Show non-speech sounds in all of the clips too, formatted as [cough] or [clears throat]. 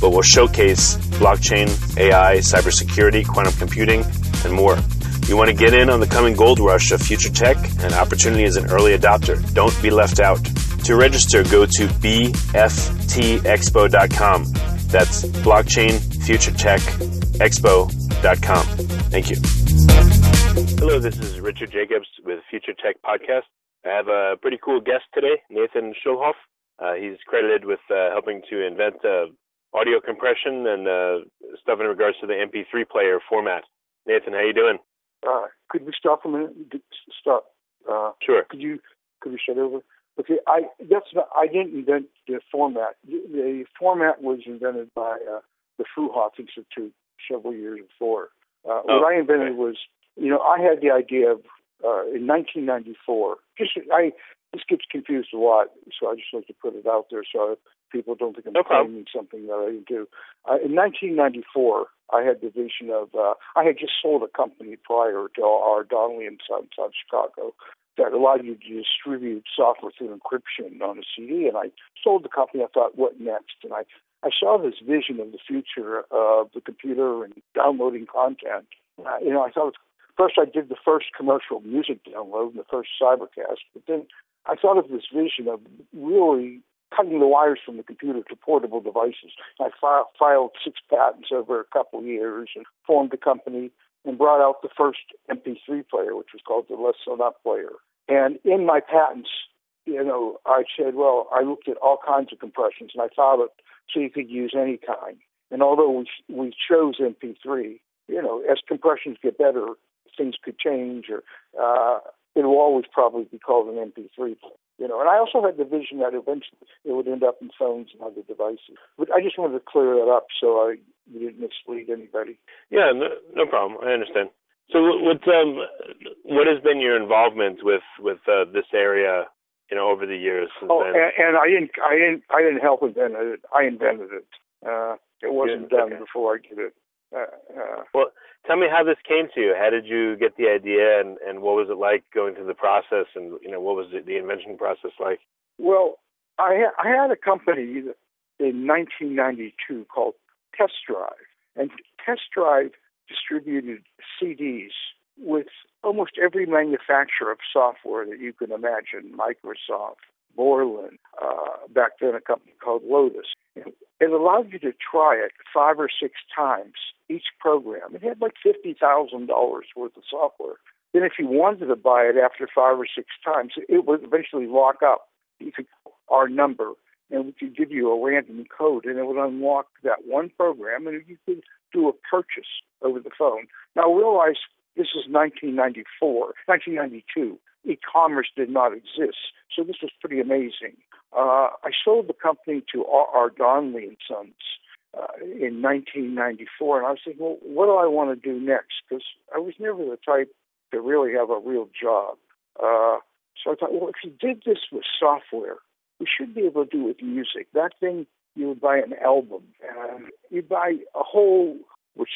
but will showcase blockchain, AI, cybersecurity, quantum computing, and more. You want to get in on the coming gold rush of future tech and opportunity as an early adopter. Don't be left out. To register, go to bftexpo.com. That's blockchainfuturetechexpo.com. Thank you. Hello, this is Richard Jacobs with Future Tech Podcast. I have a pretty cool guest today, Nathan Schulhoff. Uh, he's credited with uh, helping to invent uh, audio compression and uh, stuff in regards to the MP3 player format. Nathan, how you doing? Uh, could we stop a minute? Stop. Uh, sure. Could you could we shut over? Okay, I that's not, I didn't invent the format. The, the format was invented by uh, the Fraunhofer Institute several years before. Uh, oh, what I invented okay. was, you know, I had the idea of uh, in 1994. Just I this gets confused a lot, so I just like to put it out there so people don't think I'm no claiming something that I didn't do. Uh, in 1994, I had the vision of uh, I had just sold a company prior to R. Donnelley and Sons of Chicago that allowed you to distribute software through encryption on a CD, and I sold the company. I thought, what next? And I I saw this vision of the future of the computer and downloading content. Uh, you know, I thought first I did the first commercial music download and the first cybercast, but then I thought of this vision of really cutting the wires from the computer to portable devices. I fi- filed six patents over a couple years and formed a company and brought out the first MP3 player, which was called the Listen Up player. And in my patents, you know, I said, well, I looked at all kinds of compressions and I found it so you could use any kind. And although we we chose MP3, you know, as compressions get better, things could change, or uh, it will always probably be called an MP3 you know, and I also had the vision that eventually it would end up in phones and other devices. But I just wanted to clear that up so I didn't mislead anybody. Yeah, no, no problem. I understand. So, what um, what has been your involvement with with uh, this area, you know, over the years? Oh, and, and, I didn't, I didn't, I didn't help invent it. I invented it. Uh, it wasn't yeah, done okay. before I did it. Uh, uh, well, tell me how this came to you. How did you get the idea, and and what was it like going through the process, and you know what was the, the invention process like? Well, I I had a company in 1992 called Test Drive, and Test Drive distributed CDs with almost every manufacturer of software that you can imagine: Microsoft, Borland, uh, back then a company called Lotus. It allowed you to try it five or six times each program. It had like fifty thousand dollars worth of software. Then, if you wanted to buy it after five or six times, it would eventually lock up. You could our number, and we could give you a random code, and it would unlock that one program, and you could do a purchase over the phone. Now realize this is 1994, 1992. E-commerce did not exist, so this was pretty amazing. Uh, I sold the company to R. Donnelley and Sons uh, in 1994, and I was thinking, well, what do I want to do next? Because I was never the type to really have a real job. Uh, so I thought, well, if you did this with software, we should be able to do it with music. That thing, you would buy an album, and you'd buy a whole, which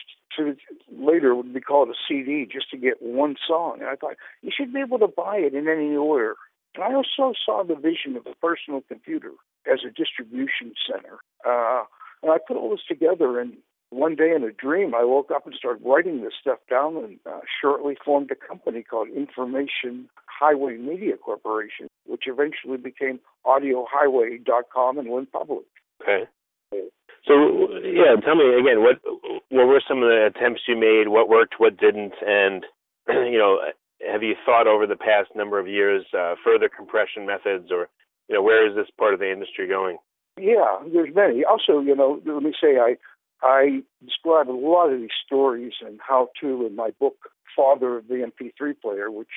later would be called a CD, just to get one song. And I thought, you should be able to buy it in any order. And I also saw the vision of a personal computer as a distribution center. Uh, and I put all this together, and one day in a dream, I woke up and started writing this stuff down and uh, shortly formed a company called Information Highway Media Corporation, which eventually became audiohighway.com and went public. Okay. So yeah, tell me again what what were some of the attempts you made? What worked? What didn't? And [clears throat] you know, have you thought over the past number of years uh, further compression methods, or you know, where is this part of the industry going? Yeah, there's many. Also, you know, let me say I I describe a lot of these stories and how to in my book Father of the MP3 Player, which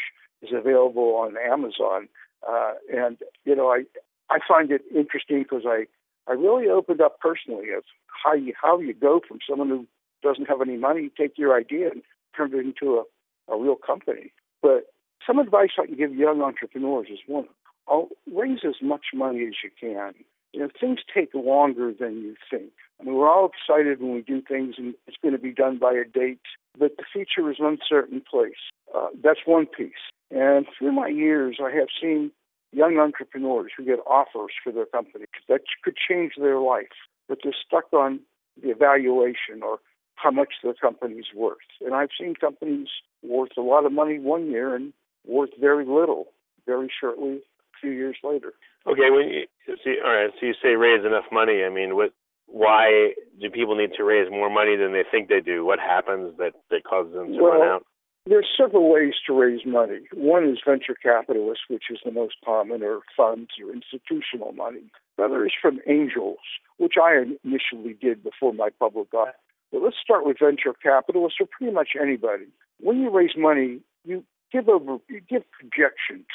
is available on Amazon. Uh, and you know, I I find it interesting because I I really opened up personally of how you how you go from someone who doesn't have any money, take your idea and turn it into a, a real company. But some advice I can give young entrepreneurs is one, I'll raise as much money as you can. You know, things take longer than you think. I mean, we're all excited when we do things and it's going to be done by a date, but the future is an uncertain place. Uh, that's one piece. And through my years, I have seen young entrepreneurs who get offers for their company that could change their life, but they're stuck on the evaluation or how much the company's worth. And I've seen companies worth a lot of money one year and worth very little very shortly a few years later. Okay, when you see, all right, so you say raise enough money. I mean, what? Why do people need to raise more money than they think they do? What happens that that causes them to well, run out? There's several ways to raise money. One is venture capitalists, which is the most common, or funds or institutional money. The other is from angels, which I initially did before my public got. But let's start with venture capitalists, or pretty much anybody. When you raise money, you give over, you give projections,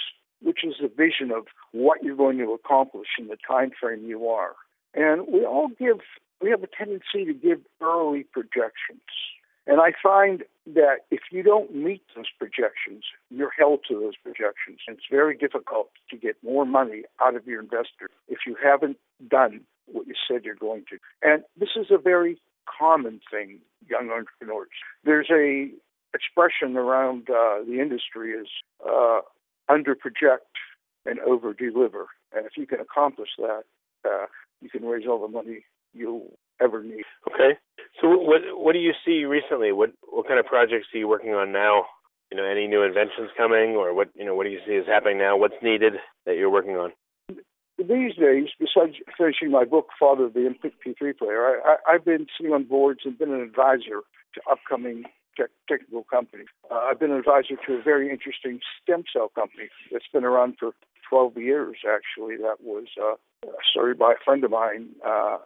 which is a vision of what you're going to accomplish in the time frame you are. And we all give, we have a tendency to give early projections. And I find that if you don't meet those projections, you're held to those projections. And it's very difficult to get more money out of your investor if you haven't done what you said you're going to. And this is a very common thing, young entrepreneurs. There's a expression around uh, the industry is uh, under project and over deliver. And if you can accomplish that, uh, you can raise all the money you'll ever need. Okay. So what what do you see recently? What what kind of projects are you working on now? You know, any new inventions coming, or what you know, what do you see is happening now? What's needed that you're working on? These days, besides finishing my book, Father of the MP3 Player, I, I've been sitting on boards and been an advisor to upcoming tech, technical companies. Uh, I've been an advisor to a very interesting stem cell company that's been around for 12 years, actually. That was uh, started by a friend of mine, uh,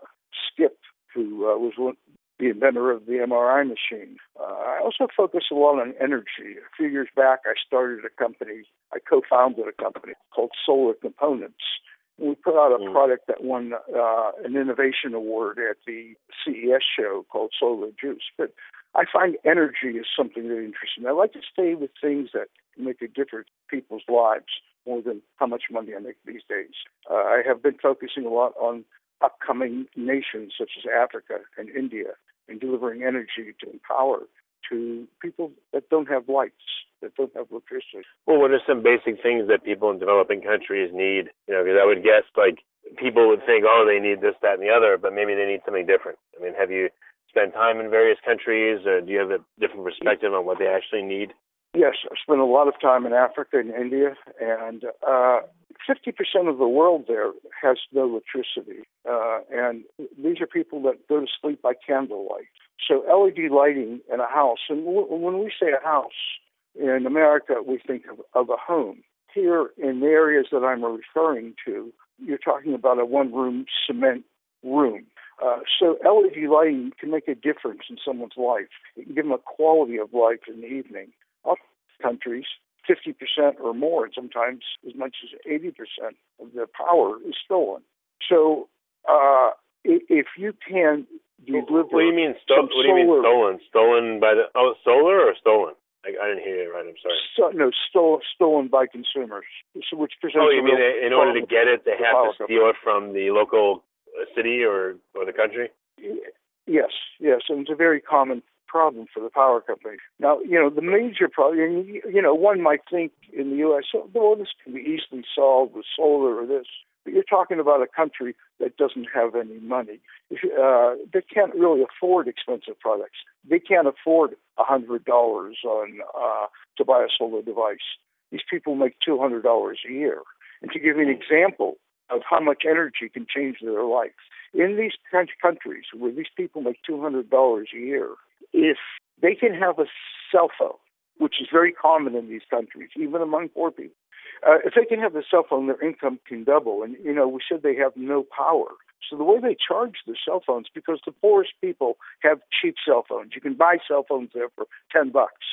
Skip, who uh, was the inventor of the MRI machine. Uh, I also focus a lot on energy. A few years back, I started a company, I co founded a company called Solar Components. We put out a mm. product that won uh, an innovation award at the CES show called Solar Juice. But I find energy is something that interests me. I like to stay with things that make a difference in people's lives more than how much money I make these days. Uh, I have been focusing a lot on upcoming nations such as Africa and India and delivering energy to empower to people that don't have lights, that don't have electricity. Well, what are some basic things that people in developing countries need? You know, because I would guess like people would think, oh, they need this, that, and the other, but maybe they need something different. I mean, have you spent time in various countries, or do you have a different perspective on what they actually need? Yes, I spent a lot of time in Africa and India, and uh, 50% of the world there has no electricity. Uh, and these are people that go to sleep by candlelight. So LED lighting in a house, and w- when we say a house in America, we think of, of a home. Here in the areas that I'm referring to, you're talking about a one room cement room. Uh, so LED lighting can make a difference in someone's life. It can give them a quality of life in the evening. Other countries, 50% or more, and sometimes as much as 80% of their power is stolen. So uh, if you can deliver, what do you mean? Sto- what do you mean stolen? Stolen by the oh solar or stolen? I, I didn't hear you right. I'm sorry. So, no, stole, stolen by consumers, so which presents. Oh, you mean in order to get it, they have to steal it from the local city or or the country? Yes, yes, and it's a very common problem for the power company. Now, you know, the major problem, you know, one might think in the U.S., well, this can be easily solved with solar or this. But you're talking about a country that doesn't have any money. Uh, they can't really afford expensive products. They can't afford a hundred dollars on uh, to buy a solar device. These people make two hundred dollars a year. And to give you an example of how much energy can change their life, in these countries where these people make two hundred dollars a year, if they can have a cell phone, which is very common in these countries, even among poor people, uh, if they can have a cell phone, their income can double. And, you know, we said they have no power. So the way they charge their cell phones, because the poorest people have cheap cell phones. You can buy cell phones there for 10 bucks.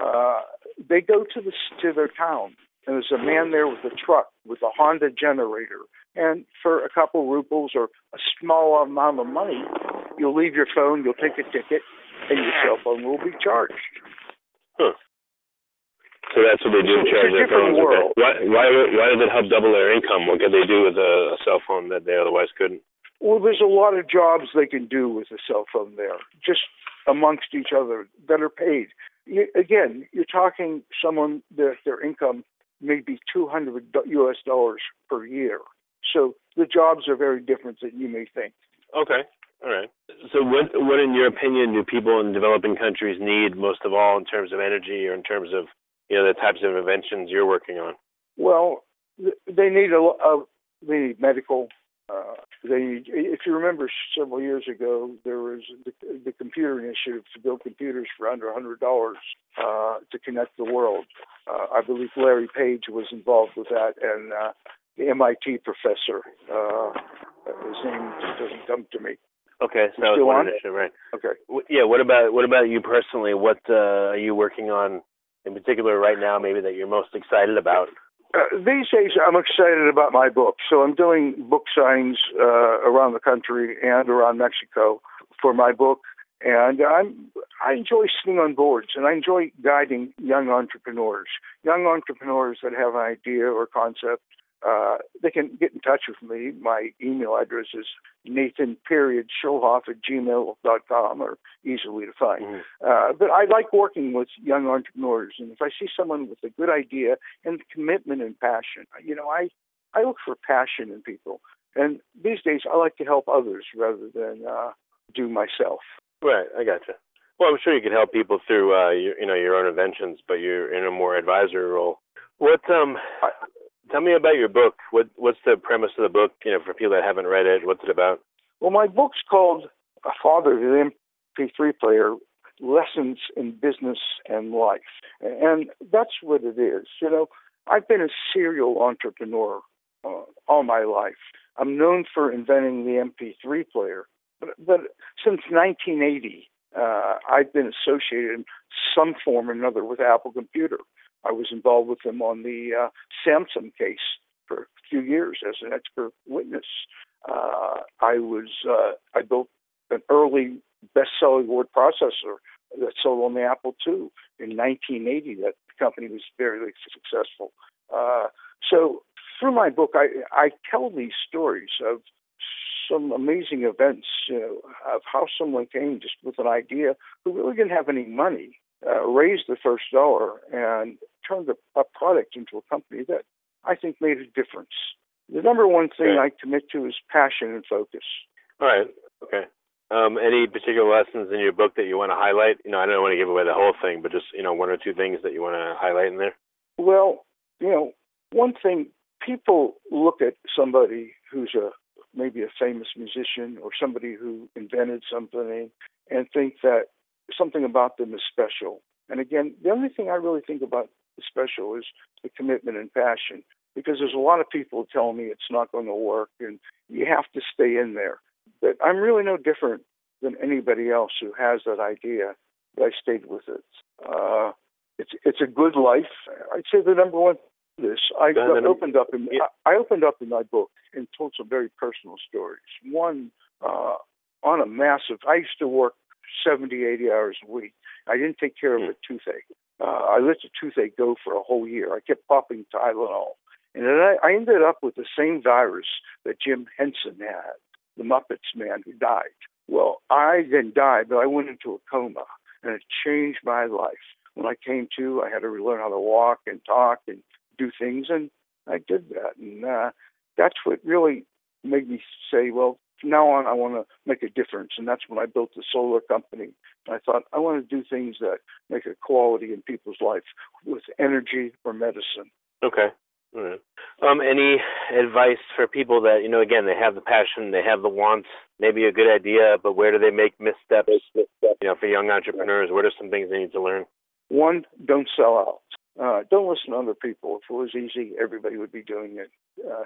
Uh, they go to the to their town, and there's a man there with a truck with a Honda generator. And for a couple of rubles or a small amount of money, you'll leave your phone, you'll take a ticket, and your cell phone will be charged. Huh. So that's what they do. It's, charge it's their phones. World. Why, why, why did it help double their income? What could they do with a, a cell phone that they otherwise couldn't? Well, there's a lot of jobs they can do with a cell phone there, just amongst each other that are paid. You, again, you're talking someone that their income may be 200 U.S. dollars per year. So the jobs are very different than you may think. Okay. All right. So, what, what, in your opinion, do people in developing countries need most of all in terms of energy or in terms of you know the types of inventions you're working on? Well, they need a, a they need medical. Uh, they need, if you remember several years ago, there was the, the computer initiative to build computers for under a hundred dollars uh, to connect the world. Uh, I believe Larry Page was involved with that, and uh, the MIT professor. Uh, his name doesn't come to me. Okay, so that was one initiative, right? Okay. Yeah. What about what about you personally? What uh, are you working on in particular right now, maybe that you're most excited about? Uh, these days, I'm excited about my book. So I'm doing book signings uh, around the country and around Mexico for my book, and I'm I enjoy sitting on boards and I enjoy guiding young entrepreneurs, young entrepreneurs that have an idea or concept uh, they can get in touch with me. My email address is Nathan period Schulhoff at gmail.com or easily to find. Mm-hmm. Uh, but I like working with young entrepreneurs. And if I see someone with a good idea and commitment and passion, you know, I, I look for passion in people. And these days I like to help others rather than uh, do myself. Right, I gotcha. Well, I'm sure you can help people through, uh, your, you know, your own inventions, but you're in a more advisory role. What um, Tell me about your book. What what's the premise of the book? You know, for people that haven't read it, what's it about? Well, my book's called "A Father to the MP3 Player: Lessons in Business and Life," and that's what it is. You know, I've been a serial entrepreneur uh, all my life. I'm known for inventing the MP3 player, but, but since 1980, uh, I've been associated in some form or another with Apple Computer. I was involved with them on the uh, Samsung case for a few years as an expert witness. Uh, I was uh, I built an early best-selling word processor that sold on the Apple II in 1980. That company was very successful. Uh, so through my book, I I tell these stories of some amazing events, you know, of how someone came just with an idea who really didn't have any money, uh, raised the first dollar, and turned a, a product into a company that I think made a difference. The number one thing okay. I commit to is passion and focus. All right. Okay. Um, any particular lessons in your book that you want to highlight? You know, I don't want to give away the whole thing, but just you know, one or two things that you want to highlight in there. Well, you know, one thing people look at somebody who's a maybe a famous musician or somebody who invented something and think that something about them is special. And again, the only thing I really think about special is the commitment and passion. because there's a lot of people telling me it's not going to work and you have to stay in there. But I'm really no different than anybody else who has that idea. But I stayed with it. Uh, it's it's a good life. I'd say the number one this I opened up in yeah. I opened up in my book and told some very personal stories. One uh, on a massive. I used to work 70, 80 hours a week. I didn't take care of mm. a toothache. Uh, I let the toothache go for a whole year. I kept popping Tylenol. And then I, I ended up with the same virus that Jim Henson had, the Muppets man who died. Well, I then died, but I went into a coma, and it changed my life. When I came to, I had to relearn how to walk and talk and do things, and I did that. And uh, that's what really made me say, well, from now on, I want to make a difference. And that's when I built the solar company. I thought, I want to do things that make a quality in people's life with energy or medicine. Okay. Right. Um, any advice for people that you know? Again, they have the passion, they have the wants, maybe a good idea, but where do they make missteps? You know, for young entrepreneurs, what are some things they need to learn? One, don't sell out. Uh, don't listen to other people. If it was easy, everybody would be doing it. Uh,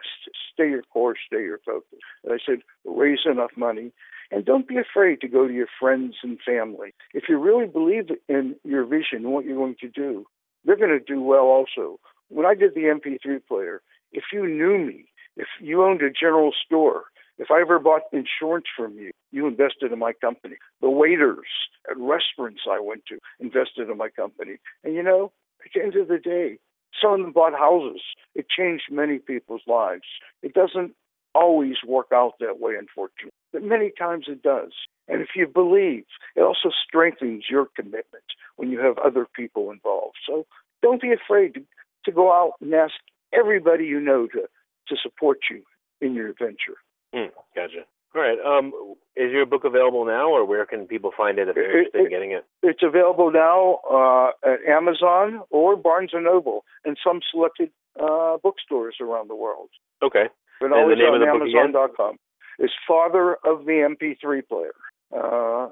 stay your course, stay your focus. As I said, raise enough money, and don't be afraid to go to your friends and family. If you really believe in your vision and what you're going to do, they're going to do well also. When I did the MP3 player, if you knew me, if you owned a general store, if I ever bought insurance from you, you invested in my company. The waiters at restaurants I went to invested in my company. And you know, at the end of the day, some of them bought houses. It changed many people's lives. It doesn't always work out that way, unfortunately, but many times it does. And if you believe, it also strengthens your commitment when you have other people involved. So don't be afraid to, to go out and ask everybody you know to, to support you in your venture. Mm, gotcha. All right. Um, is your book available now, or where can people find it if they're interested it, in getting it? It's available now uh, at Amazon or Barnes and Noble and some selected uh, bookstores around the world. Okay. But always the name on Amazon.com. Is Father of the MP3 Player. Uh,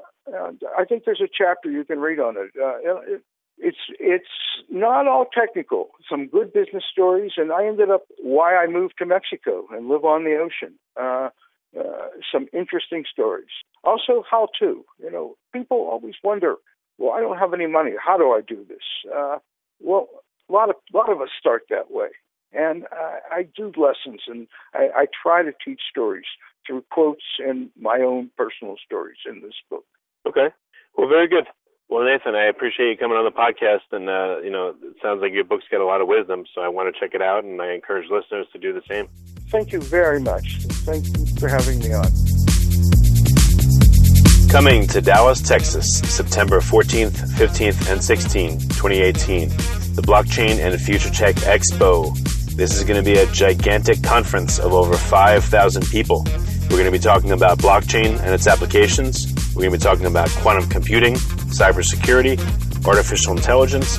I think there's a chapter you can read on it. Uh, it. It's it's not all technical. Some good business stories, and I ended up why I moved to Mexico and live on the ocean. Uh, uh, some interesting stories. Also, how to. You know, people always wonder, well, I don't have any money. How do I do this? Uh, well, a lot of a lot of us start that way, and I, I do lessons, and I, I try to teach stories through quotes and my own personal stories in this book. Okay, well, very good. Well, Nathan, I appreciate you coming on the podcast, and uh, you know, it sounds like your book's got a lot of wisdom, so I want to check it out, and I encourage listeners to do the same. Thank you very much. Thank you for having me on. Coming to Dallas, Texas, September 14th, 15th, and 16th, 2018, the Blockchain and Future Tech Expo. This is going to be a gigantic conference of over 5,000 people. We're going to be talking about blockchain and its applications. We're going to be talking about quantum computing, cybersecurity, artificial intelligence,